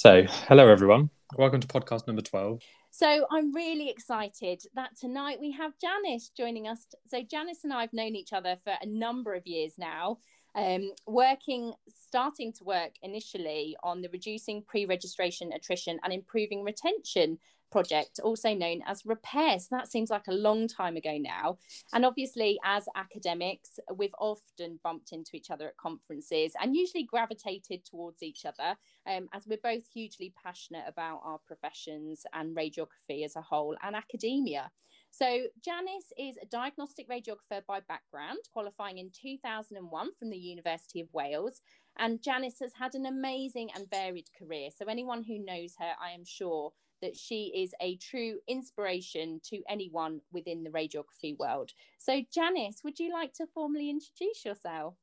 So, hello everyone. Welcome to podcast number 12. So, I'm really excited that tonight we have Janice joining us. So, Janice and I have known each other for a number of years now, um, working, starting to work initially on the reducing pre registration attrition and improving retention project, also known as Repair. So that seems like a long time ago now. And obviously, as academics, we've often bumped into each other at conferences and usually gravitated towards each other um, as we're both hugely passionate about our professions and radiography as a whole and academia. So, Janice is a diagnostic radiographer by background, qualifying in 2001 from the University of Wales. And Janice has had an amazing and varied career. So, anyone who knows her, I am sure, that she is a true inspiration to anyone within the radiography world. So, Janice, would you like to formally introduce yourself?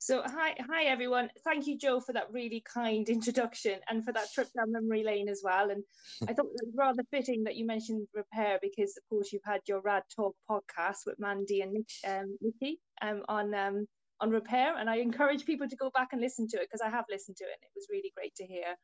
So, hi, hi everyone. Thank you, Joe, for that really kind introduction and for that trip down memory lane as well. And I thought it was rather fitting that you mentioned repair because, of course, you've had your Rad Talk podcast with Mandy and um, Nikki um, on um, on repair, and I encourage people to go back and listen to it because I have listened to it and it was really great to hear.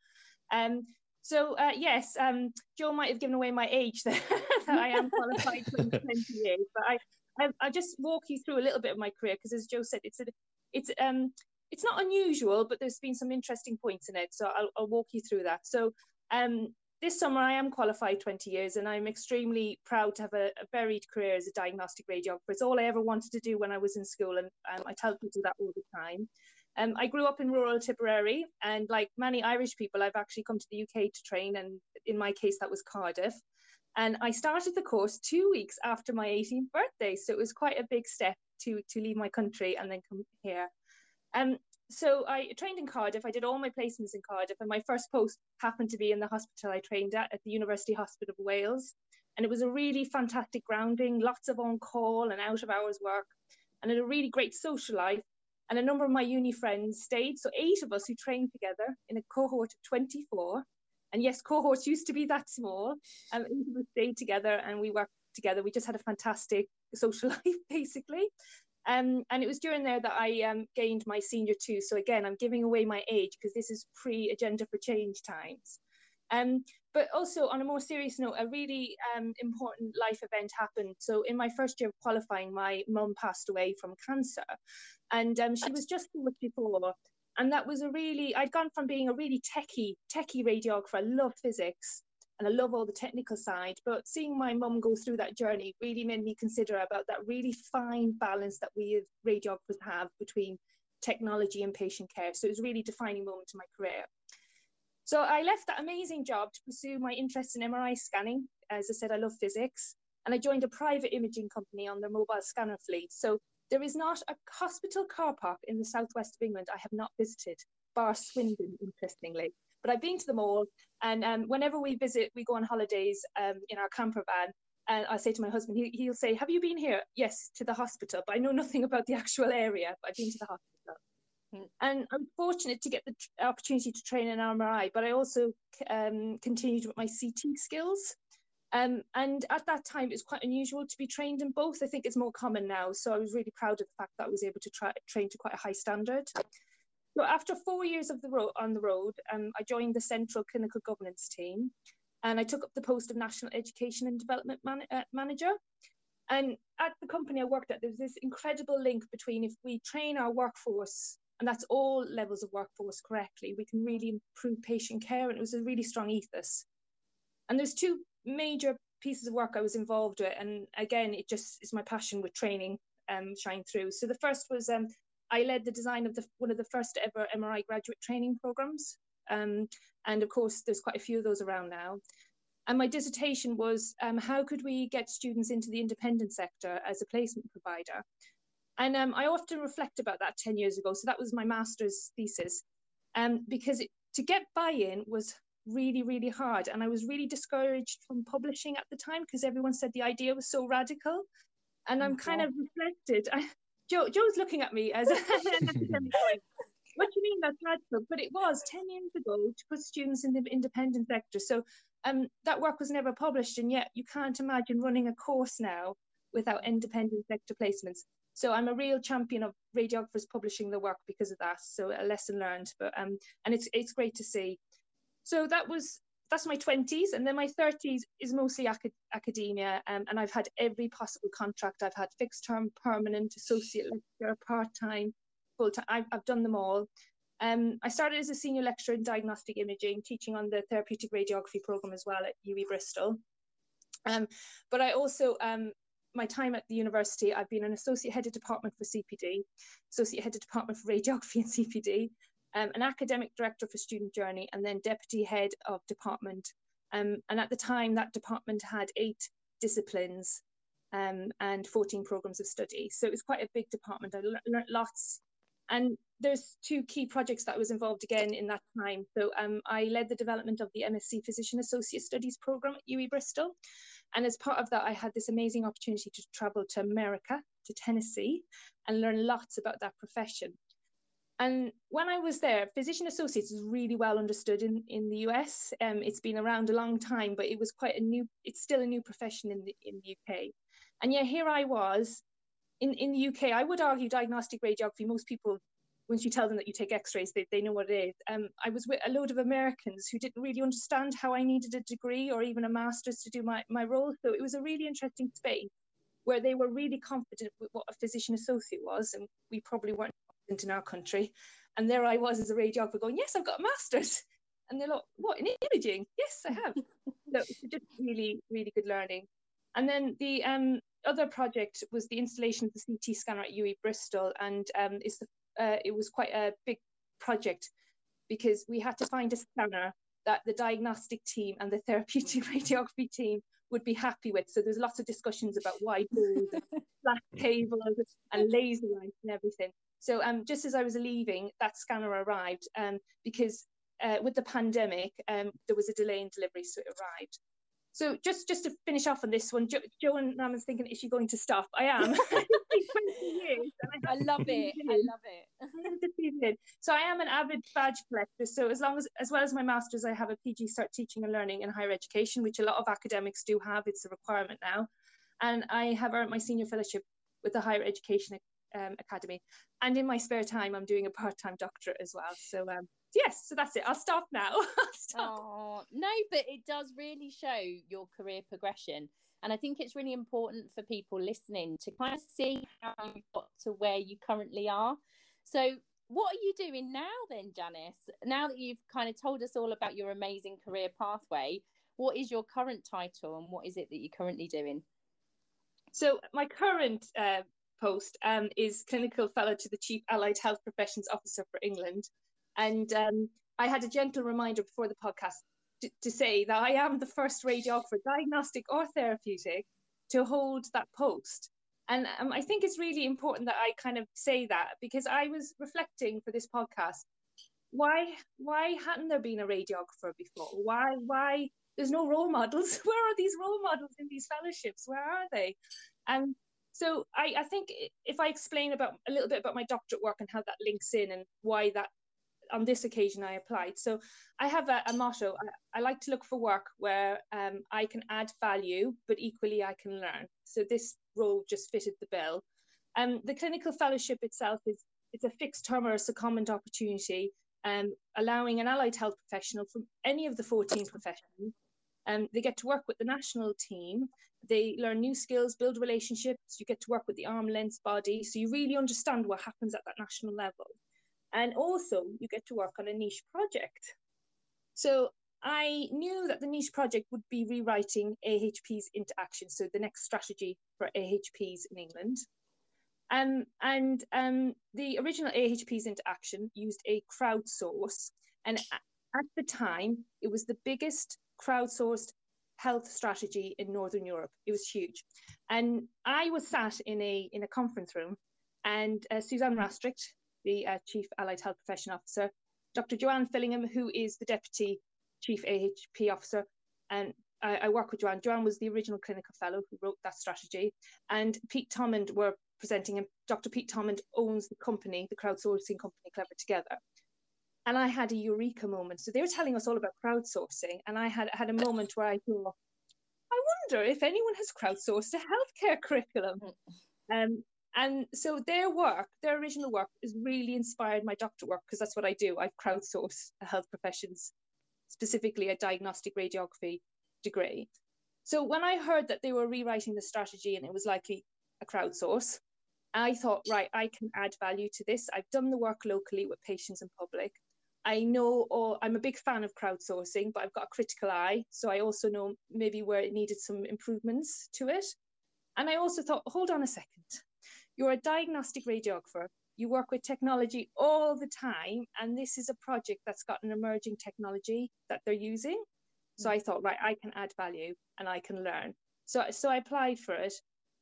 Um, so uh, yes, um, Joe might have given away my age that, that I am qualified for 20 years, but I, I I just walk you through a little bit of my career because as Joe said, it's a it's um it's not unusual, but there's been some interesting points in it. So I'll, I'll walk you through that. So um, this summer I am qualified 20 years and I'm extremely proud to have a, a, varied career as a diagnostic radiographer. It's all I ever wanted to do when I was in school and um, I tell people that all the time. Um, I grew up in rural Tipperary, and like many Irish people, I've actually come to the UK to train, and in my case, that was Cardiff. And I started the course two weeks after my 18th birthday, so it was quite a big step to to leave my country and then come here. Um, so I trained in Cardiff. I did all my placements in Cardiff, and my first post happened to be in the hospital I trained at, at the University Hospital of Wales. And it was a really fantastic grounding, lots of on call and out of hours work, and a really great social life and a number of my uni friends stayed. So eight of us who trained together in a cohort of 24. And yes, cohorts used to be that small. And of us stayed together and we worked together. We just had a fantastic social life, basically. Um, and it was during there that I um, gained my senior two. So again, I'm giving away my age because this is pre-agenda for change times. Um, but also on a more serious note, a really um, important life event happened. So in my first year of qualifying, my mum passed away from cancer, and um, she was just before. And that was a really, I'd gone from being a really techie, techie radiographer. I love physics and I love all the technical side. But seeing my mum go through that journey really made me consider about that really fine balance that we as radiographers have between technology and patient care. So it was a really defining moment in my career. So I left that amazing job to pursue my interest in MRI scanning. As I said, I love physics. And I joined a private imaging company on their mobile scanner fleet. So there is not a hospital car park in the southwest of England I have not visited, bar Swindon, interestingly. But I've been to them all. And um, whenever we visit, we go on holidays um, in our camper van. And I say to my husband, he, he'll say, Have you been here? Yes, to the hospital. But I know nothing about the actual area. But I've been to the hospital. Mm. And I'm fortunate to get the opportunity to train in MRI, but I also um, continued with my CT skills. Um, and at that time, it was quite unusual to be trained in both. I think it's more common now. So I was really proud of the fact that I was able to try, train to quite a high standard. So after four years of the road on the road, um, I joined the central clinical governance team, and I took up the post of national education and development man uh, manager. And at the company I worked at, there was this incredible link between if we train our workforce and that's all levels of workforce correctly, we can really improve patient care. And it was a really strong ethos. And there's two major pieces of work I was involved with. And again, it just is my passion with training um, shine through. So the first was um, I led the design of the, one of the first ever MRI graduate training programs. Um, and of course, there's quite a few of those around now. And my dissertation was um, how could we get students into the independent sector as a placement provider? And um, I often reflect about that 10 years ago. So that was my master's thesis. Um, because it, to get buy-in was really, really hard. And I was really discouraged from publishing at the time because everyone said the idea was so radical. And I'm kind of reflected. I, Joe, Joe's looking at me as What do you mean that's radical? But it was 10 years ago to put students in the independent sector. So um, that work was never published. And yet you can't imagine running a course now without independent sector placements. So I'm a real champion of radiographers publishing the work because of that. So a lesson learned, but um, and it's it's great to see. so that was that's my 20s and then my 30s is mostly acad- academia um, and i've had every possible contract i've had fixed term permanent associate lecturer part-time full-time I've, I've done them all um, i started as a senior lecturer in diagnostic imaging teaching on the therapeutic radiography program as well at UWE Bristol um, but i also um, my time at the university i've been an associate head of department for cpd associate head of department for radiography and cpd um, an academic director for Student Journey, and then deputy head of department. Um, and at the time, that department had eight disciplines um, and 14 programs of study. So it was quite a big department. I le learned lots. And there's two key projects that I was involved again in that time. So um, I led the development of the MSc Physician Associate Studies program at UWE Bristol. And as part of that, I had this amazing opportunity to travel to America, to Tennessee, and learn lots about that profession. And when I was there, physician associates is really well understood in, in the US. Um, it's been around a long time, but it was quite a new, it's still a new profession in the, in the UK. And yet here I was in, in the UK, I would argue diagnostic radiography, most people, once you tell them that you take x-rays, they, they know what it is. Um, I was with a load of Americans who didn't really understand how I needed a degree or even a master's to do my, my role. So it was a really interesting space where they were really confident with what a physician associate was. And we probably weren't in our country. And there I was as a radiographer going, yes, I've got a master's. And they're like, what, in imaging? Yes, I have. so just really, really good learning. And then the um, other project was the installation of the CT scanner at UWE Bristol. And um, it's the, uh, it was quite a big project because we had to find a scanner that the diagnostic team and the therapeutic radiography team would be happy with. So there's lots of discussions about whiteboards and flat tables and laser lights and everything. So um, just as I was leaving, that scanner arrived um, because uh, with the pandemic, um, there was a delay in delivery, so it arrived. So just just to finish off on this one, jo- Joan Ramon's thinking, is she going to stop? I am. 20 years. I, I love it. I love it. so I am an avid badge collector. So as long as, as well as my master's, I have a PG Cert Teaching and Learning in Higher Education, which a lot of academics do have. It's a requirement now. And I have earned my senior fellowship with the Higher Education um, Academy. And in my spare time, I'm doing a part time doctorate as well. So, um, yes, so that's it. I'll stop now. I'll stop. Oh, no, but it does really show your career progression. And I think it's really important for people listening to kind of see how you've got to where you currently are. So, what are you doing now then, Janice? Now that you've kind of told us all about your amazing career pathway, what is your current title and what is it that you're currently doing? So, my current uh, post um, is clinical fellow to the Chief Allied Health Professions Officer for England. And um, I had a gentle reminder before the podcast to, to, say that I am the first radiographer, diagnostic or therapeutic, to hold that post. And um, I think it's really important that I kind of say that because I was reflecting for this podcast. Why, why hadn't there been a radiographer before? Why, why? There's no role models. Where are these role models in these fellowships? Where are they? And so I, I think if I explain about a little bit about my doctorate work and how that links in and why that on this occasion I applied. So I have a, a motto. I, I, like to look for work where um, I can add value, but equally I can learn. So this role just fitted the bill. Um, the clinical fellowship itself is it's a fixed term or a secondment opportunity, um, allowing an allied health professional from any of the 14 professions um, they get to work with the national team. They learn new skills, build relationships. You get to work with the arm length body. So you really understand what happens at that national level. And also, you get to work on a niche project. So I knew that the niche project would be rewriting AHPs into action. So the next strategy for AHPs in England. Um, and um, the original AHPs into action used a crowdsource. And at the time, it was the biggest crowdsourced health strategy in Northern Europe. It was huge. And I was sat in a, in a conference room and uh, Suzanne Rastrick, the uh, Chief Allied Health Profession Officer, Dr. Joanne Fillingham, who is the Deputy Chief AHP Officer, and I, I, work with Joanne. Joanne was the original clinical fellow who wrote that strategy, and Pete Thomond were presenting, and Dr. Pete Thomond owns the company, the crowdsourcing company Clever Together and I had a eureka moment. So they were telling us all about crowdsourcing, and I had had a moment where I thought, I wonder if anyone has crowdsourced a healthcare curriculum. Um, and so their work, their original work, has really inspired my doctor work because that's what I do. I've crowdsourced a health professions specifically a diagnostic radiography degree. So when I heard that they were rewriting the strategy and it was likely a crowdsource, I thought, right, I can add value to this. I've done the work locally with patients and public. I know, or I'm a big fan of crowdsourcing, but I've got a critical eye. So I also know maybe where it needed some improvements to it. And I also thought, hold on a second. You're a diagnostic radiographer. You work with technology all the time. And this is a project that's got an emerging technology that they're using. So I thought, right, I can add value and I can learn. So, so I applied for it.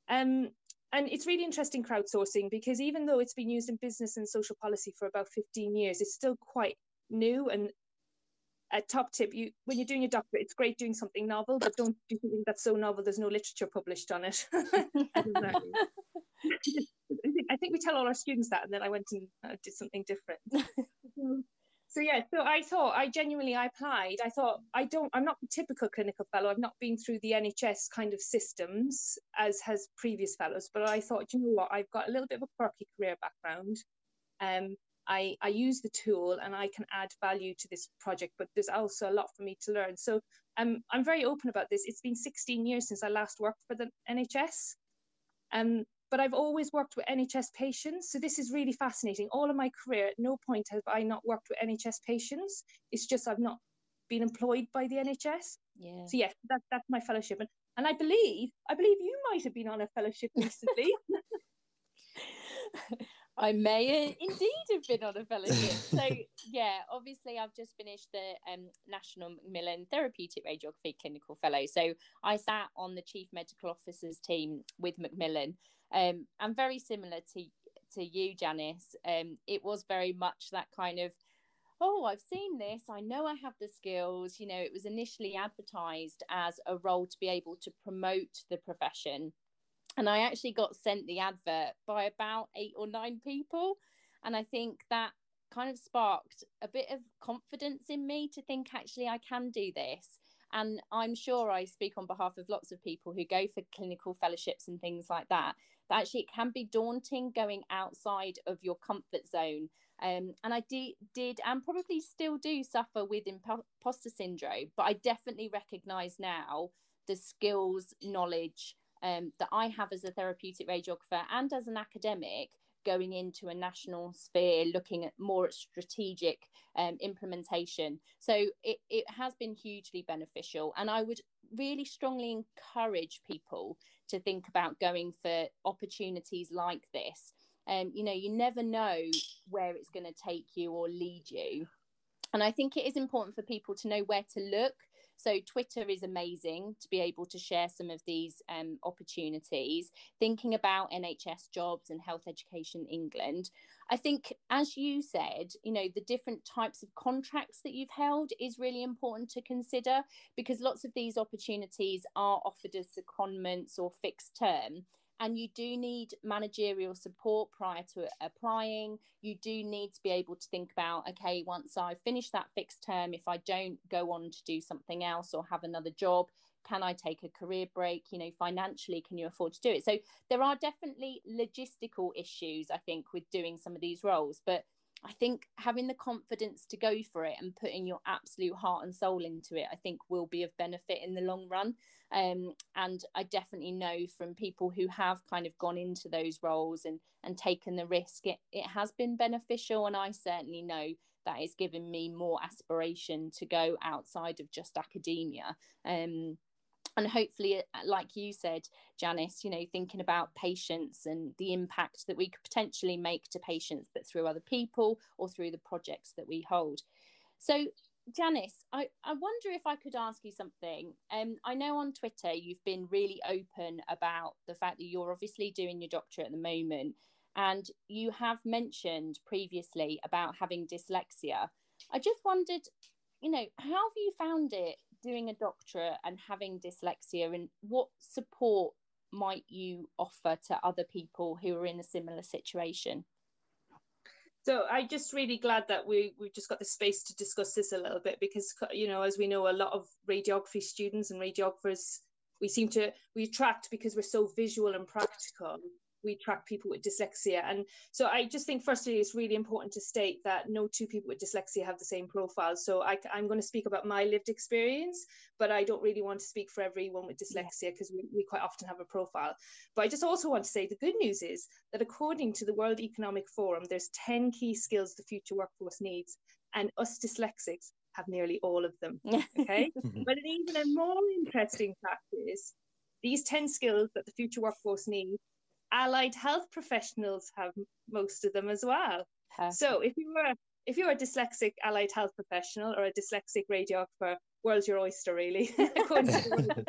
Um, and it's really interesting crowdsourcing because even though it's been used in business and social policy for about 15 years, it's still quite new and a top tip you when you're doing your doctorate it's great doing something novel but don't do something that's so novel there's no literature published on it I think we tell all our students that and then I went and uh, did something different so yeah so I thought I genuinely I applied I thought I don't I'm not a typical clinical fellow I've not been through the NHS kind of systems as has previous fellows but I thought you know what I've got a little bit of a quirky career background um I, I use the tool and I can add value to this project, but there's also a lot for me to learn. So um, I'm very open about this. It's been 16 years since I last worked for the NHS. Um, but I've always worked with NHS patients. So this is really fascinating. All of my career, at no point have I not worked with NHS patients. It's just I've not been employed by the NHS. Yeah. So yes, that, that's my fellowship. And, and I believe, I believe you might have been on a fellowship recently. I may indeed have been on a fellowship. So yeah, obviously I've just finished the um, National Macmillan Therapeutic Radiography Clinical Fellow. So I sat on the Chief Medical Officer's team with Macmillan, um, and very similar to to you, Janice. Um, it was very much that kind of oh, I've seen this. I know I have the skills. You know, it was initially advertised as a role to be able to promote the profession and I actually got sent the advert by about eight or nine people. And I think that kind of sparked a bit of confidence in me to think actually I can do this. And I'm sure I speak on behalf of lots of people who go for clinical fellowships and things like that. Actually it can be daunting going outside of your comfort zone. Um, and I did, did and probably still do suffer with imposter syndrome, but I definitely recognize now the skills, knowledge, um, that I have as a therapeutic radiographer and as an academic going into a national sphere, looking at more at strategic um, implementation. So it, it has been hugely beneficial. And I would really strongly encourage people to think about going for opportunities like this. Um, you know, you never know where it's going to take you or lead you. And I think it is important for people to know where to look so Twitter is amazing to be able to share some of these um, opportunities. Thinking about NHS jobs and health education England, I think, as you said, you know, the different types of contracts that you've held is really important to consider because lots of these opportunities are offered as secondments or fixed term and you do need managerial support prior to applying. You do need to be able to think about okay once i finish that fixed term if i don't go on to do something else or have another job can i take a career break you know financially can you afford to do it so there are definitely logistical issues i think with doing some of these roles but I think having the confidence to go for it and putting your absolute heart and soul into it, I think will be of benefit in the long run. Um, and I definitely know from people who have kind of gone into those roles and and taken the risk, it, it has been beneficial. And I certainly know that it's given me more aspiration to go outside of just academia. Um, and hopefully like you said janice you know thinking about patients and the impact that we could potentially make to patients but through other people or through the projects that we hold. So janice i, I wonder if i could ask you something. Um, i know on twitter you've been really open about the fact that you're obviously doing your doctorate at the moment and you have mentioned previously about having dyslexia. I just wondered you know how have you found it doing a doctorate and having dyslexia and what support might you offer to other people who are in a similar situation? So i'm just really glad that we we've just got the space to discuss this a little bit because you know as we know a lot of radiography students and radiographers we seem to we attract because we're so visual and practical we track people with dyslexia. And so I just think, firstly, it's really important to state that no two people with dyslexia have the same profile. So I, am going to speak about my lived experience, but I don't really want to speak for everyone with dyslexia because we, we quite often have a profile. But I just also want to say the good news is that according to the World Economic Forum, there's 10 key skills the future workforce needs. And us dyslexics have nearly all of them. Okay. Mm-hmm. but even a more interesting fact is these 10 skills that the future workforce needs allied health professionals have most of them as well. Perfect. So if you were if you're a dyslexic allied health professional or a dyslexic radiographer, world's your oyster, really, according to the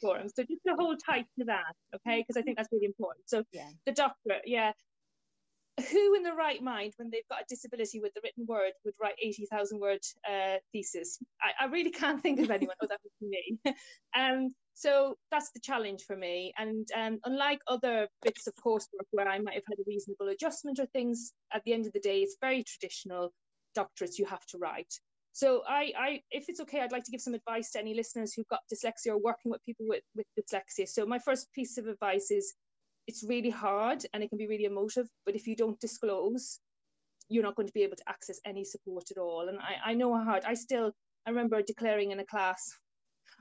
forum. So just to hold tight to that, okay? Because I think that's really important. So yeah. the doctor, yeah. Who in the right mind, when they've got a disability with the written word, would write 80,000 word uh, thesis? I, I, really can't think of anyone. oh, that was me. um, so that's the challenge for me. And um, unlike other bits of coursework where I might have had a reasonable adjustment or things, at the end of the day, it's very traditional doctorates you have to write. So I, I, if it's okay, I'd like to give some advice to any listeners who've got dyslexia or working with people with, with dyslexia. So my first piece of advice is it's really hard and it can be really emotive, but if you don't disclose, you're not going to be able to access any support at all. And I, I know how hard I still I remember declaring in a class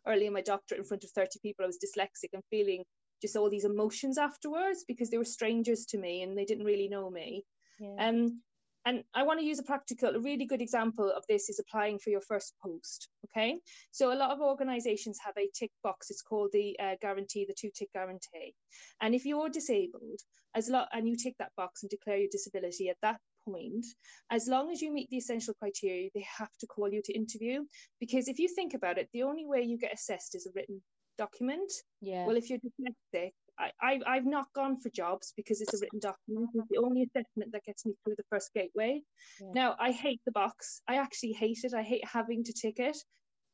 early in my doctorate in front of 30 people, I was dyslexic and feeling just all these emotions afterwards because they were strangers to me and they didn't really know me. Yeah. Um, and I want to use a practical, a really good example of this is applying for your first post. Okay. So a lot of organizations have a tick box. It's called the uh, guarantee, the two tick guarantee. And if you're disabled, as a lot, and you tick that box and declare your disability at that point, as long as you meet the essential criteria, they have to call you to interview. Because if you think about it, the only way you get assessed is a written document. Yeah. Well, if you're dyslexic, I, I, I've not gone for jobs because it's a written document. It's the only assessment that gets me through the first gateway. Yeah. Now, I hate the box. I actually hate it. I hate having to tick it.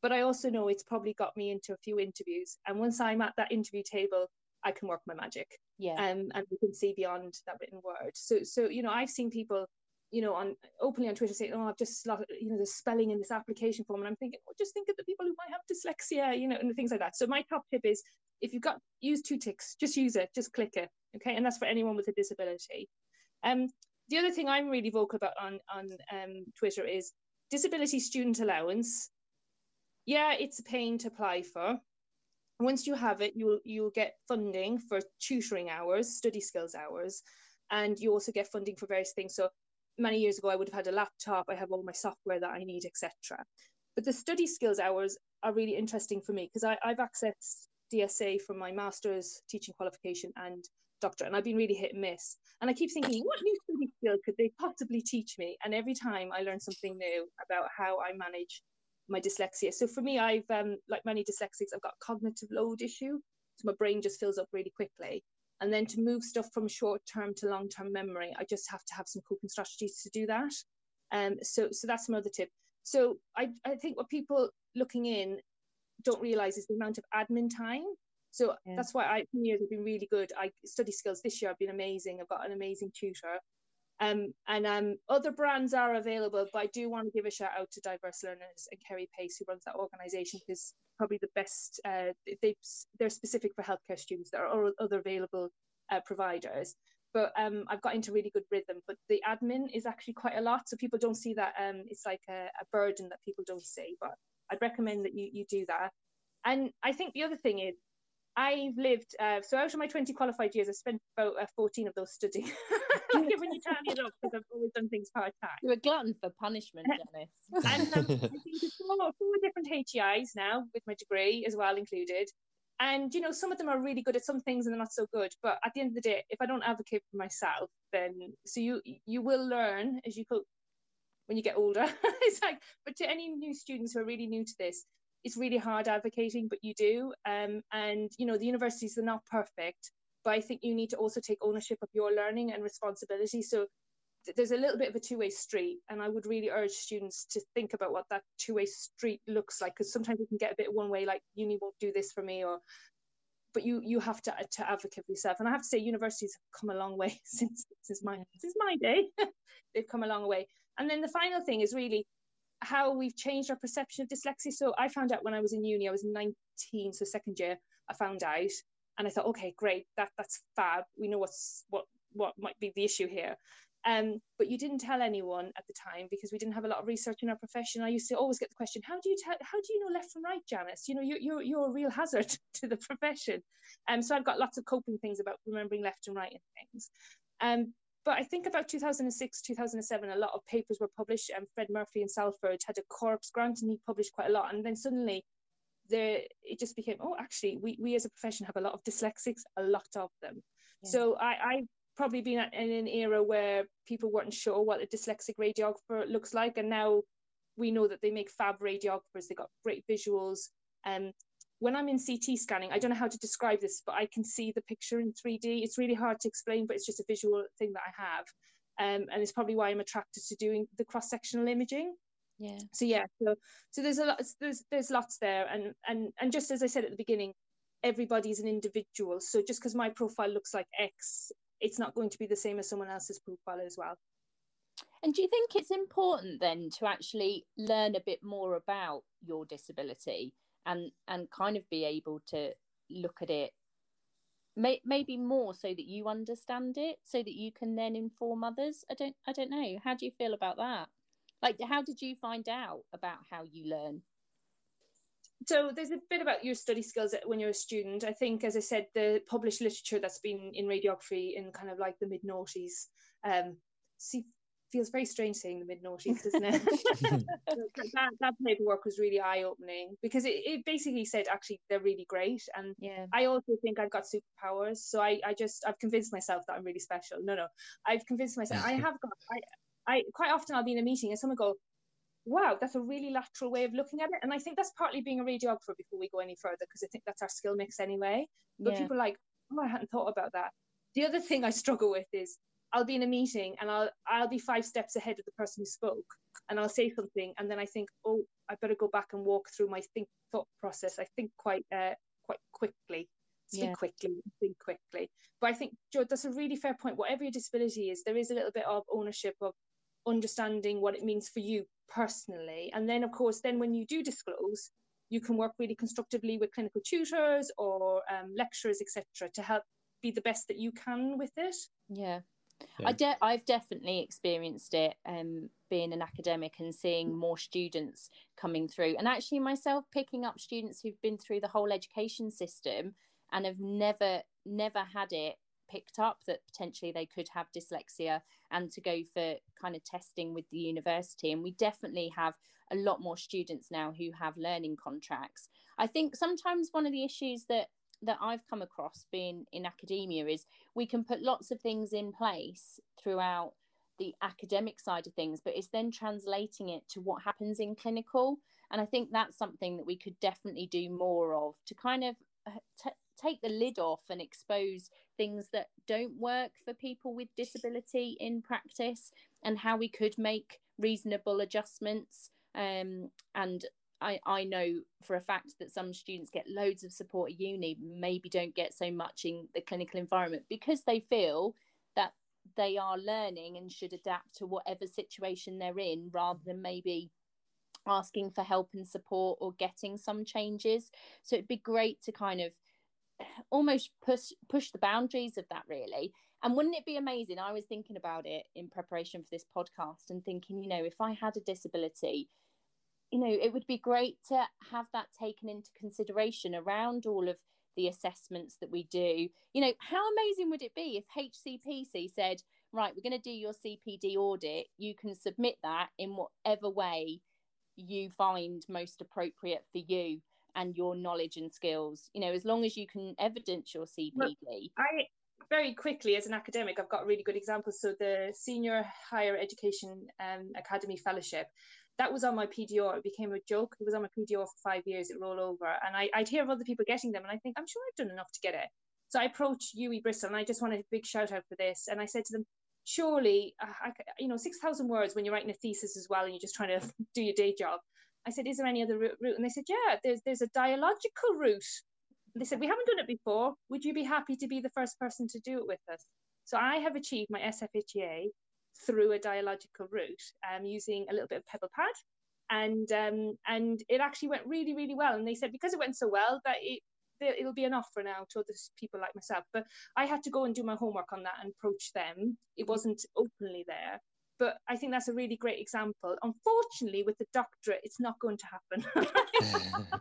But I also know it's probably got me into a few interviews. And once I'm at that interview table, I can work my magic. Yeah. Um, and we can see beyond that written word. So, so you know, I've seen people you know, on openly on Twitter saying, "Oh, I've just you know, the spelling in this application form," and I'm thinking, "Well, just think of the people who might have dyslexia," you know, and things like that. So my top tip is, if you've got use two ticks, just use it, just click it, okay, and that's for anyone with a disability. Um, the other thing I'm really vocal about on on um, Twitter is disability student allowance. Yeah, it's a pain to apply for. Once you have it, you'll you'll get funding for tutoring hours, study skills hours, and you also get funding for various things. So many years ago, I would have had a laptop, I have all my software that I need, etc. But the study skills hours are really interesting for me because I've accessed DSA from my master's teaching qualification and doctorate, and I've been really hit and miss. And I keep thinking, what new study skill could they possibly teach me? And every time I learn something new about how I manage my dyslexia. So for me, I've um, like many dyslexics, I've got cognitive load issue. So my brain just fills up really quickly. And then to move stuff from short term to long term memory, I just have to have some coping strategies to do that. Um, so, so that's another tip. So I, I think what people looking in don't realize is the amount of admin time. So yeah. that's why I, years have been really good. I study skills this year have been amazing. I've got an amazing tutor. Um, and um, other brands are available, but I do want to give a shout out to Diverse Learners and Kerry Pace, who runs that organisation, because probably the best. Uh, they they're specific for healthcare students. There are other available uh, providers, but um, I've got into really good rhythm. But the admin is actually quite a lot, so people don't see that. Um, it's like a, a burden that people don't see. But I'd recommend that you you do that. And I think the other thing is I've lived, uh, so out of my 20 qualified years, I spent about uh, 14 of those studying. Given you tally it up, because I've always done things part time. You're a glutton for punishment, Janice. and um, I think four, four different HEIs now, with my degree as well included. And, you know, some of them are really good at some things and they're not so good. But at the end of the day, if I don't advocate for myself, then, so you you will learn as you go when you get older. it's like, but to any new students who are really new to this, it's really hard advocating, but you do. Um, and you know, the universities are not perfect, but I think you need to also take ownership of your learning and responsibility. So th- there's a little bit of a two-way street, and I would really urge students to think about what that two-way street looks like, because sometimes you can get a bit one way, like uni won't do this for me, or but you you have to to advocate for yourself. And I have to say, universities have come a long way since since my since my day. They've come a long way. And then the final thing is really how we've changed our perception of dyslexia. So I found out when I was in uni, I was 19, so second year, I found out. And I thought, okay, great, that that's fab. We know what's what what might be the issue here. Um, but you didn't tell anyone at the time because we didn't have a lot of research in our profession. I used to always get the question, "How do you tell? How do you know left from right, Janice? You know, you're you're, you're a real hazard to the profession." Um, so I've got lots of coping things about remembering left and right and things. Um, but I think about 2006, 2007, a lot of papers were published. And Fred Murphy in Salford had a CoRIPS grant, and he published quite a lot. And then suddenly, there it just became, oh, actually, we we as a profession have a lot of dyslexics, a lot of them. Yeah. So I, I probably been in an era where people weren't sure what a dyslexic radiographer looks like, and now we know that they make fab radiographers. They got great visuals. Um, when I'm in CT scanning, I don't know how to describe this, but I can see the picture in 3D. It's really hard to explain, but it's just a visual thing that I have. Um, and it's probably why I'm attracted to doing the cross-sectional imaging. Yeah. So yeah, so so there's a lot there's there's lots there and and and just as I said at the beginning, everybody's an individual. So just because my profile looks like X it's not going to be the same as someone else's profile as well. And do you think it's important then to actually learn a bit more about your disability and and kind of be able to look at it may, maybe more so that you understand it so that you can then inform others i don't i don't know how do you feel about that like how did you find out about how you learn so there's a bit about your study skills when you're a student. I think, as I said, the published literature that's been in radiography in kind of like the mid noughties. Um, see, feels very strange saying the mid noughties, doesn't it? that, that paperwork was really eye opening because it, it basically said actually they're really great, and yeah. I also think I've got superpowers. So I, I just I've convinced myself that I'm really special. No, no, I've convinced myself I have got I. I quite often I'll be in a meeting and someone go, wow, that's a really lateral way of looking at it. And I think that's partly being a radiographer before we go any further, because I think that's our skill mix anyway. But yeah. people are like, oh, I hadn't thought about that. The other thing I struggle with is I'll be in a meeting and I'll I'll be five steps ahead of the person who spoke and I'll say something and then I think, oh, I better go back and walk through my think thought process. I think quite uh, quite quickly. Speak yeah. quickly, think quickly. But I think Joe, that's a really fair point. Whatever your disability is, there is a little bit of ownership of understanding what it means for you personally. And then, of course, then when you do disclose, you can work really constructively with clinical tutors or um, lecturers, etc., to help be the best that you can with it. Yeah. I de- I've definitely experienced it um, being an academic and seeing more students coming through, and actually myself picking up students who've been through the whole education system and have never never had it picked up that potentially they could have dyslexia and to go for kind of testing with the university. And we definitely have a lot more students now who have learning contracts. I think sometimes one of the issues that that I've come across being in academia is we can put lots of things in place throughout the academic side of things, but it's then translating it to what happens in clinical. And I think that's something that we could definitely do more of to kind of uh, t- take the lid off and expose things that don't work for people with disability in practice and how we could make reasonable adjustments um, and I, I know for a fact that some students get loads of support at uni, maybe don't get so much in the clinical environment because they feel that they are learning and should adapt to whatever situation they're in rather than maybe asking for help and support or getting some changes. So it'd be great to kind of almost push push the boundaries of that really and wouldn't it be amazing i was thinking about it in preparation for this podcast and thinking you know if i had a disability you know it would be great to have that taken into consideration around all of the assessments that we do. You know how amazing would it be if hcpc said right we're going to do your cpd audit. You can submit that in whatever way you find most appropriate for you and your knowledge and skills. You know as long as you can evidence your cpd well, i very quickly as an academic i've got really good examples so the senior higher education um, academy fellowship that was on my pdr it became a joke it was on my pdr for five years it rolled over and I, i'd hear of other people getting them and i think i'm sure i've done enough to get it so i approached UWE Bristol and i just wanted a big shout out for this and i said to them surely uh, I, you know 6000 words when you're writing a thesis as well and you're just trying to do your day job I said, is there any other route? And they said, yeah, there's, there's a dialogical route. They said, we haven't done it before. Would you be happy to be the first person to do it with us? So I have achieved my SFHEA through a dialogical route um, using a little bit of PebblePad. And um, and it actually went really, really well. And they said because it went so well that it it'll be enough for now to other people like myself. But I had to go and do my homework on that and approach them. It wasn't openly there. But I think that's a really great example. Unfortunately, with the doctorate, it's not going to happen.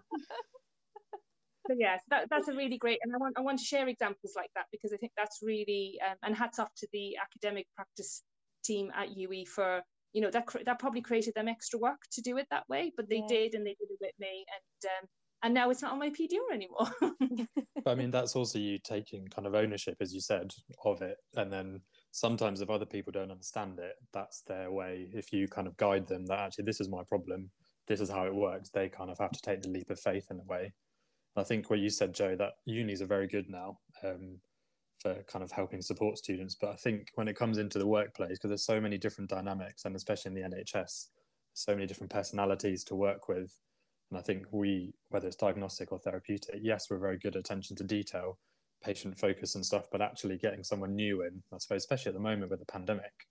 so yes, that, that's a really great, and I want I want to share examples like that because I think that's really um, and hats off to the academic practice team at UWE for you know that that probably created them extra work to do it that way, but they yeah. did and they did it with me, and um, and now it's not on my PDR anymore. but I mean, that's also you taking kind of ownership, as you said, of it, and then sometimes if other people don't understand it, that's their way. If you kind of guide them that actually this is my problem, this is how it works, they kind of have to take the leap of faith in a way I think what you said, Joe, that unis are very good now um, for kind of helping support students. But I think when it comes into the workplace, because there's so many different dynamics, and especially in the NHS, so many different personalities to work with. And I think we, whether it's diagnostic or therapeutic, yes, we're very good at attention to detail, patient focus and stuff, but actually getting someone new in, I suppose, especially at the moment with the pandemic,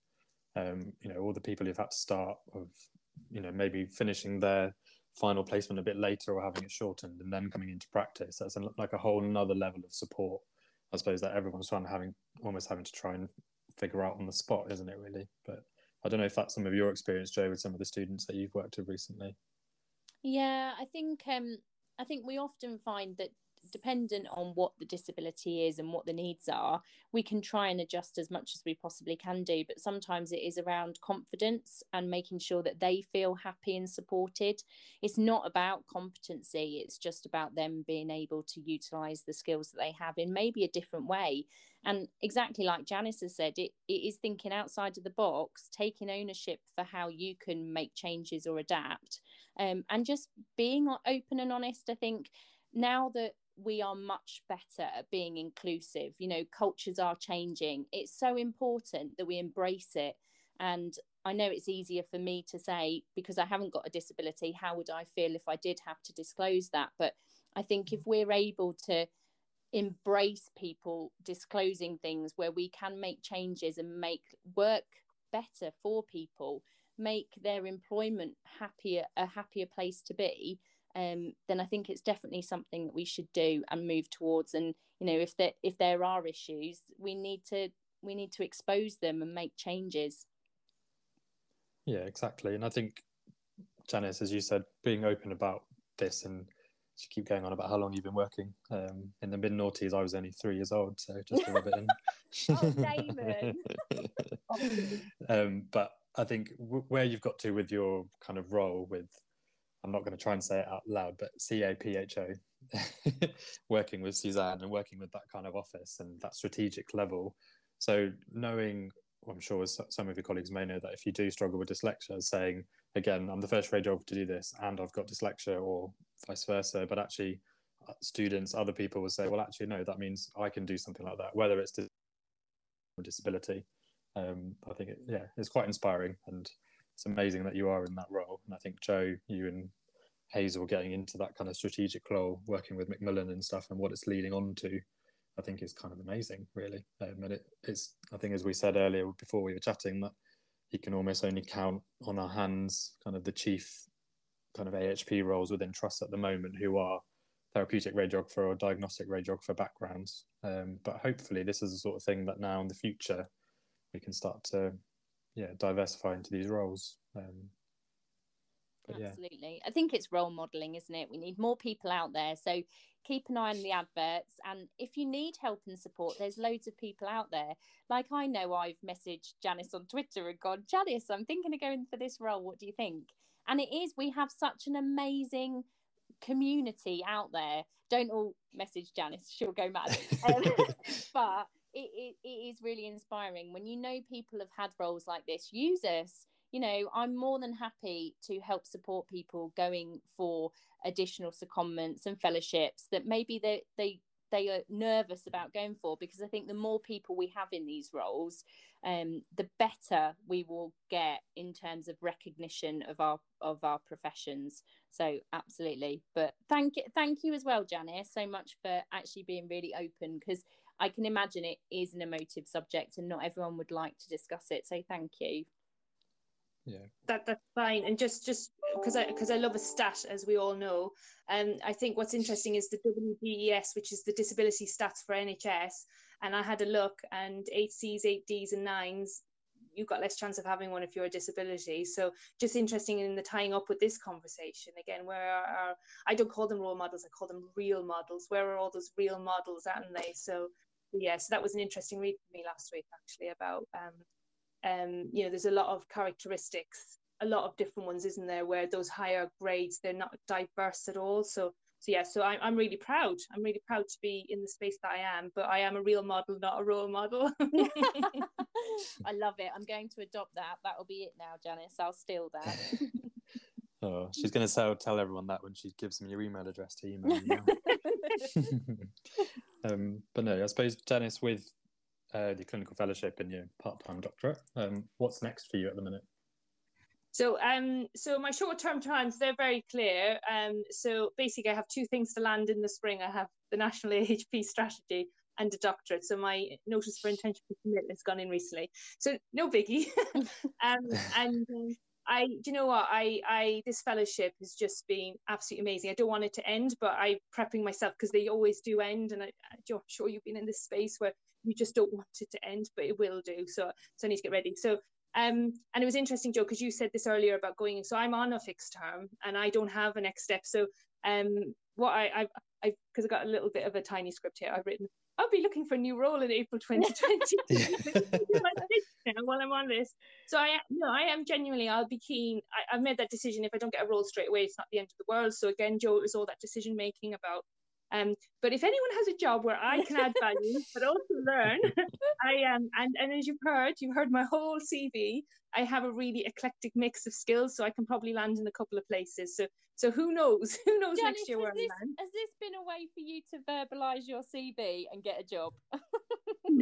um, you know, all the people who've had to start of, you know, maybe finishing their final placement a bit later or having it shortened and then coming into practice. That's like a whole another level of support, I suppose, that everyone's trying having almost having to try and figure out on the spot, isn't it? Really, but I don't know if that's some of your experience, Joe, with some of the students that you've worked with recently. Yeah, I think um, I think we often find that dependent on what the disability is and what the needs are, we can try and adjust as much as we possibly can do. But sometimes it is around confidence and making sure that they feel happy and supported. It's not about competency, it's just about them being able to utilize the skills that they have in maybe a different way. And exactly like Janice has said, it, it is thinking outside of the box, taking ownership for how you can make changes or adapt, um, and just being open and honest. I think now that we are much better at being inclusive. You know, cultures are changing. It's so important that we embrace it. And I know it's easier for me to say because I haven't got a disability, how would I feel if I did have to disclose that? But I think if mm-hmm. we're able to embrace people disclosing things where we can make changes and make work better for people, make their employment happier, a happier place to be, um, then I think it's definitely something that we should do and move towards. And you know, if there if there are issues, we need to we need to expose them and make changes. Yeah, exactly. And I think Janice, as you said, being open about this and you keep going on about how long you've been working. Um, in the mid noughties, I was only three years old, so just a little bit in. oh, um, but I think w- where you've got to with your kind of role with I'm not going to try and say it out loud, but CAPHO, working with Suzanne and working with that kind of office and that strategic level. So knowing, I'm sure some of your colleagues may know that if you do struggle with dyslexia, saying, again, I'm the first radiographer to do this and I've got dyslexia or vice versa, but actually uh, students, other people will say, well, actually, no, that means I can do something like that, whether it's disability. Um, I think, it, yeah, it's quite inspiring and it's amazing that you are in that role. And I think Joe, you and Hazel getting into that kind of strategic role, working with Macmillan and stuff, and what it's leading on to, I think is kind of amazing, really. Um, and it, it's, I think, as we said earlier before we were chatting, that you can almost only count on our hands kind of the chief kind of AHP roles within trust at the moment who are therapeutic radiographer or diagnostic radiographer backgrounds. Um, but hopefully, this is the sort of thing that now in the future we can start to yeah diversify into these roles. Um, absolutely yeah. i think it's role modeling isn't it? We need more people out there. So keep an eye on the adverts. And if you need help and support there's loads of people out there. Like i know i've messaged janice on twitter and gone janice i'm thinking of going for this role. What do you think? And it is we have such an amazing community out there. Don't all message janice. She'll go mad. Um, but it, it, it is really inspiring. When you know people have had roles like this use us. You know i'm more than happy to help support people going for additional secondments and fellowships that maybe they they they are nervous about going for because i think the more people we have in these roles um, the better we will get in terms of recognition of our of our professions. So absolutely. But thank you thank you as well janice so much for actually being really open because I can imagine it is an emotive subject and not everyone would like to discuss it. So thank you. yeah that that's fine and just just because i because i love a stat as we all know and um, i think what's interesting is the wdes which is the disability stats for nhs and i had a look and 8cs 8ds and 9s you've got less chance of having one if you're a disability so just interesting in the tying up with this conversation again where are our, i don't call them role models i call them real models where are all those real models aren't they so yeah so that was an interesting read for me last week actually about um, um, you know, there's a lot of characteristics, a lot of different ones, isn't there, where those higher grades, they're not diverse at all. So, so yeah, so I'm, I'm really proud. I'm really proud to be in the space that I am, but I am a real model, not a role model. I love it. I'm going to adopt that. That'll be it now, Janice. I'll steal that. oh, she's going to tell, tell everyone that when she gives them your email address to email you. um, but no, I suppose, Dennis, with uh, the clinical fellowship and your part-time doctorate. Um, what's next for you at the minute? So, um, so my short-term plans they're very clear. Um, so basically, I have two things to land in the spring. I have the national AHP strategy and a doctorate. So my notice for intention to commit has gone in recently. So no biggie. um, and um, I, do you know what? I, I, this fellowship has just been absolutely amazing. I don't want it to end, but I'm prepping myself because they always do end. And I, I'm sure you've been in this space where you just don't want it to end, but it will do. So, so I need to get ready. So, um, and it was interesting, Joe, because you said this earlier about going. So I'm on a fixed term, and I don't have a next step. So, um, what I, I, I, because I got a little bit of a tiny script here. I've written. I'll be looking for a new role in April 2020 while I'm on this. So I, no, I am genuinely. I'll be keen. I, I've made that decision. If I don't get a role straight away, it's not the end of the world. So again, Joe, it was all that decision making about um, but if anyone has a job where I can add value but also learn, I am. Um, and, and as you've heard, you've heard my whole CV. I have a really eclectic mix of skills, so I can probably land in a couple of places. So so who knows? Who knows Janice, next year where this, I land? Has this been a way for you to verbalise your CV and get a job?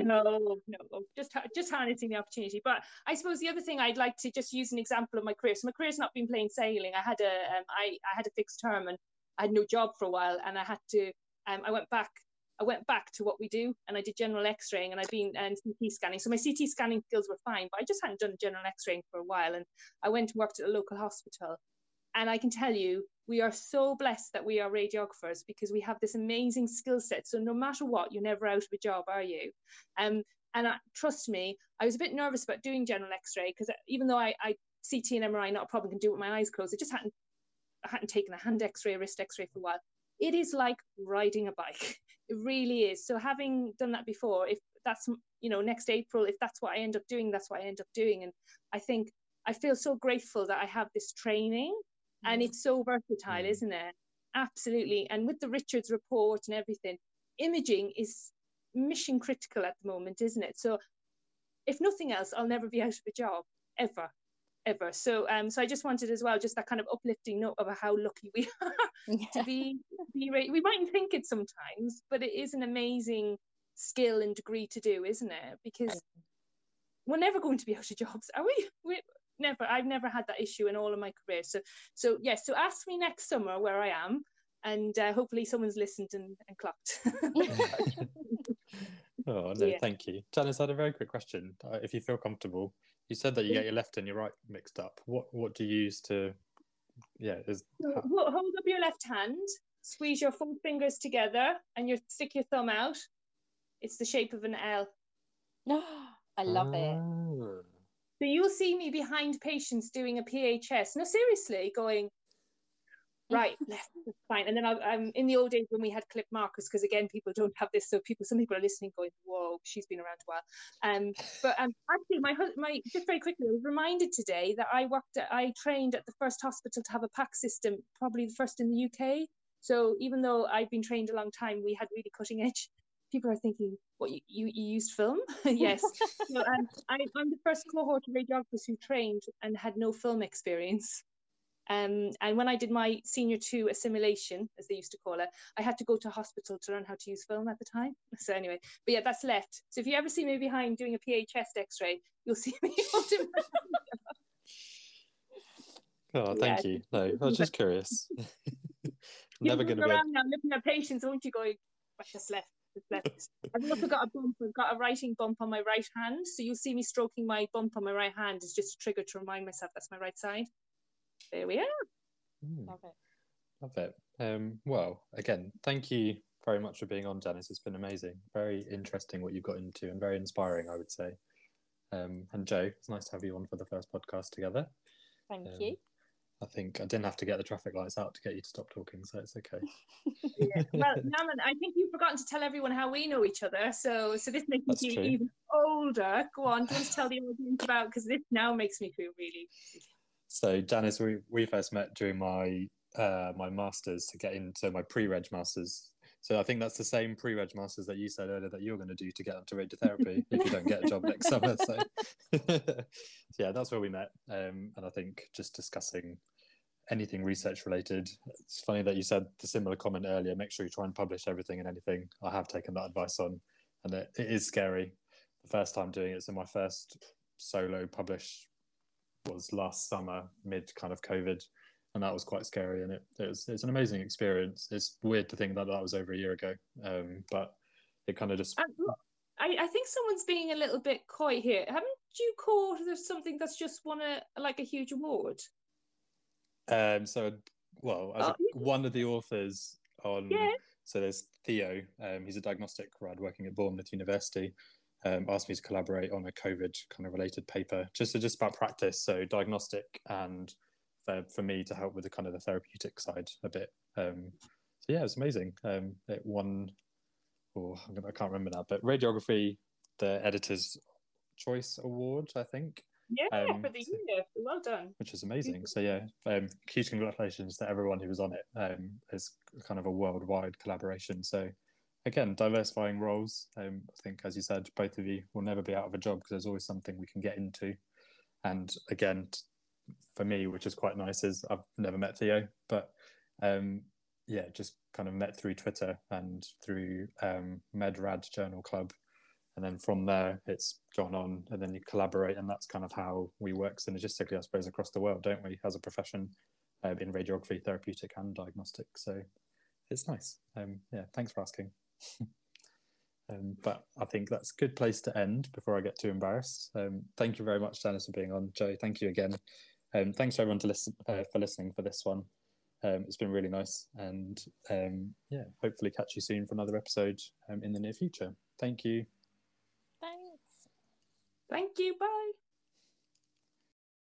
no, no, just just harnessing the opportunity. But I suppose the other thing I'd like to just use an example of my career. So my career's not been plain sailing. I had a um, I, I had a fixed term and I had no job for a while, and I had to. Um, I went back. I went back to what we do, and I did general X-raying, and I've been and CT scanning. So my CT scanning skills were fine, but I just hadn't done general X-raying for a while. And I went and worked at a local hospital, and I can tell you, we are so blessed that we are radiographers because we have this amazing skill set. So no matter what, you're never out of a job, are you? Um, and I, trust me, I was a bit nervous about doing general X-ray because even though I, I CT and MRI not a problem can do it with my eyes closed, I just hadn't I hadn't taken a hand X-ray, a wrist X-ray for a while. It is like riding a bike. It really is. So having done that before, if that's you know next April, if that's what I end up doing, that's what I end up doing. And I think I feel so grateful that I have this training. And it's so versatile, mm. isn't it? Absolutely. And with the Richards report and everything, imaging is mission critical at the moment, isn't it? So if nothing else, I'll never be out of a job ever ever. So um, so I just wanted as well just that kind of uplifting note of how lucky we are yeah. to be be we mightn't think it sometimes, but it is an amazing skill and degree to do, isn't it? Because we're never going to be out of jobs, are we? we never. I've never had that issue in all of my career. So so yes. So ask me next summer where I am, and uh, hopefully someone's listened and, and clocked. oh no, yeah. thank you, Janice. I had a very quick question. Uh, if you feel comfortable, you said that you get your left and your right mixed up. What what do you use to? Yeah, is so hold up your left hand, squeeze your four fingers together, and you stick your thumb out. It's the shape of an L. No, I love it. So you'll see me behind patients doing a PHS. No, seriously, going right, left, fine. And then I, am in the old days when we had clip markers, because again, people don't have this. So people, some people are listening, going, "Whoa, she's been around a while." Um, but um, actually, my my just very quickly, I was reminded today that I worked, at, I trained at the first hospital to have a PACS system, probably the first in the UK. So even though I've been trained a long time, we had really cutting edge. People are thinking, "What you, you, you used film?" yes. so, um, I, I'm the first cohort of radiographers who trained and had no film experience. Um, and when I did my senior two assimilation, as they used to call it, I had to go to hospital to learn how to use film at the time. So anyway, but yeah, that's left. So if you ever see me behind doing a PA chest X-ray, you'll see me holding. oh, thank yeah. you. No, I was just curious. Never going to be around now looking at patients, won't you? Going, that's just left. I've also got a bump. I've got a writing bump on my right hand, so you'll see me stroking my bump on my right hand. Is just a trigger to remind myself that's my right side. There we are. Mm, Love it. love it. Um, well, again, thank you very much for being on, Janice. It's been amazing. Very interesting what you've got into and very inspiring, I would say. Um, and Joe, it's nice to have you on for the first podcast together. Thank Um, you. I think I didn't have to get the traffic lights out to get you to stop talking, so it's okay. Yeah. Well, Naman, I think you've forgotten to tell everyone how we know each other. So, so this makes That's you true. even older. Go on, do you want to tell the audience about? Because this now makes me feel really. So Janice, we, we first met during my uh, my masters to get into my pre-reg masters. So I think that's the same pre-reg masters that you said earlier that you're going to do to get onto radiotherapy if you don't get a job next summer. So yeah, that's where we met, um, and I think just discussing anything research related. It's funny that you said the similar comment earlier. Make sure you try and publish everything and anything. I have taken that advice on, and it, it is scary. The first time doing it, so my first solo publish was last summer, mid kind of COVID, and that was quite scary. And it, it was it's an amazing experience. It's weird to think that that was over a year ago, um, but it kind of just I, I think someone's being a little bit coy here. Haven't you called there's something that's just won a like a huge award? um, so well as Oh, a, one of the authors on Yeah. so there's Theo. Um, he's a diagnostic grad working at Bournemouth University. Um, asked me to collaborate on a COVID kind of related paper, just just about practice, so diagnostic and for, for me to help with the kind of the therapeutic side a bit. Um, so yeah, it's amazing. Um, it won, oh, I'm gonna, I can't remember now, but radiography, the editor's choice award, I think, Yeah, Um, for the year. Well done. which is amazing. So yeah, um, huge congratulations to everyone who was on it. Um, it's kind of a worldwide collaboration. So again, diversifying roles. Um, I think, as you said, both of you will never be out of a job because there's always something we can get into. And again, for me, which is quite nice, is I've never met Theo, but um, yeah, just kind of met through Twitter and through um, MedRad Journal Club. And then from there, it's gone on, and then you collaborate, and that's kind of how we work synergistically, I suppose, across the world, don't we, as a profession uh, in radiography, therapeutic, and diagnostic. So it's nice. Um, yeah, thanks for asking. um, but I think that's a good place to end before I get too embarrassed. Um, thank you very much, Janice, for being on. Joe, thank you again. Um, thanks to everyone to listen uh, for listening for this one. Um, it's been really nice, and um, yeah, hopefully catch you soon for another episode um, in the near future. Thank you. Thanks. Thank you. Bye.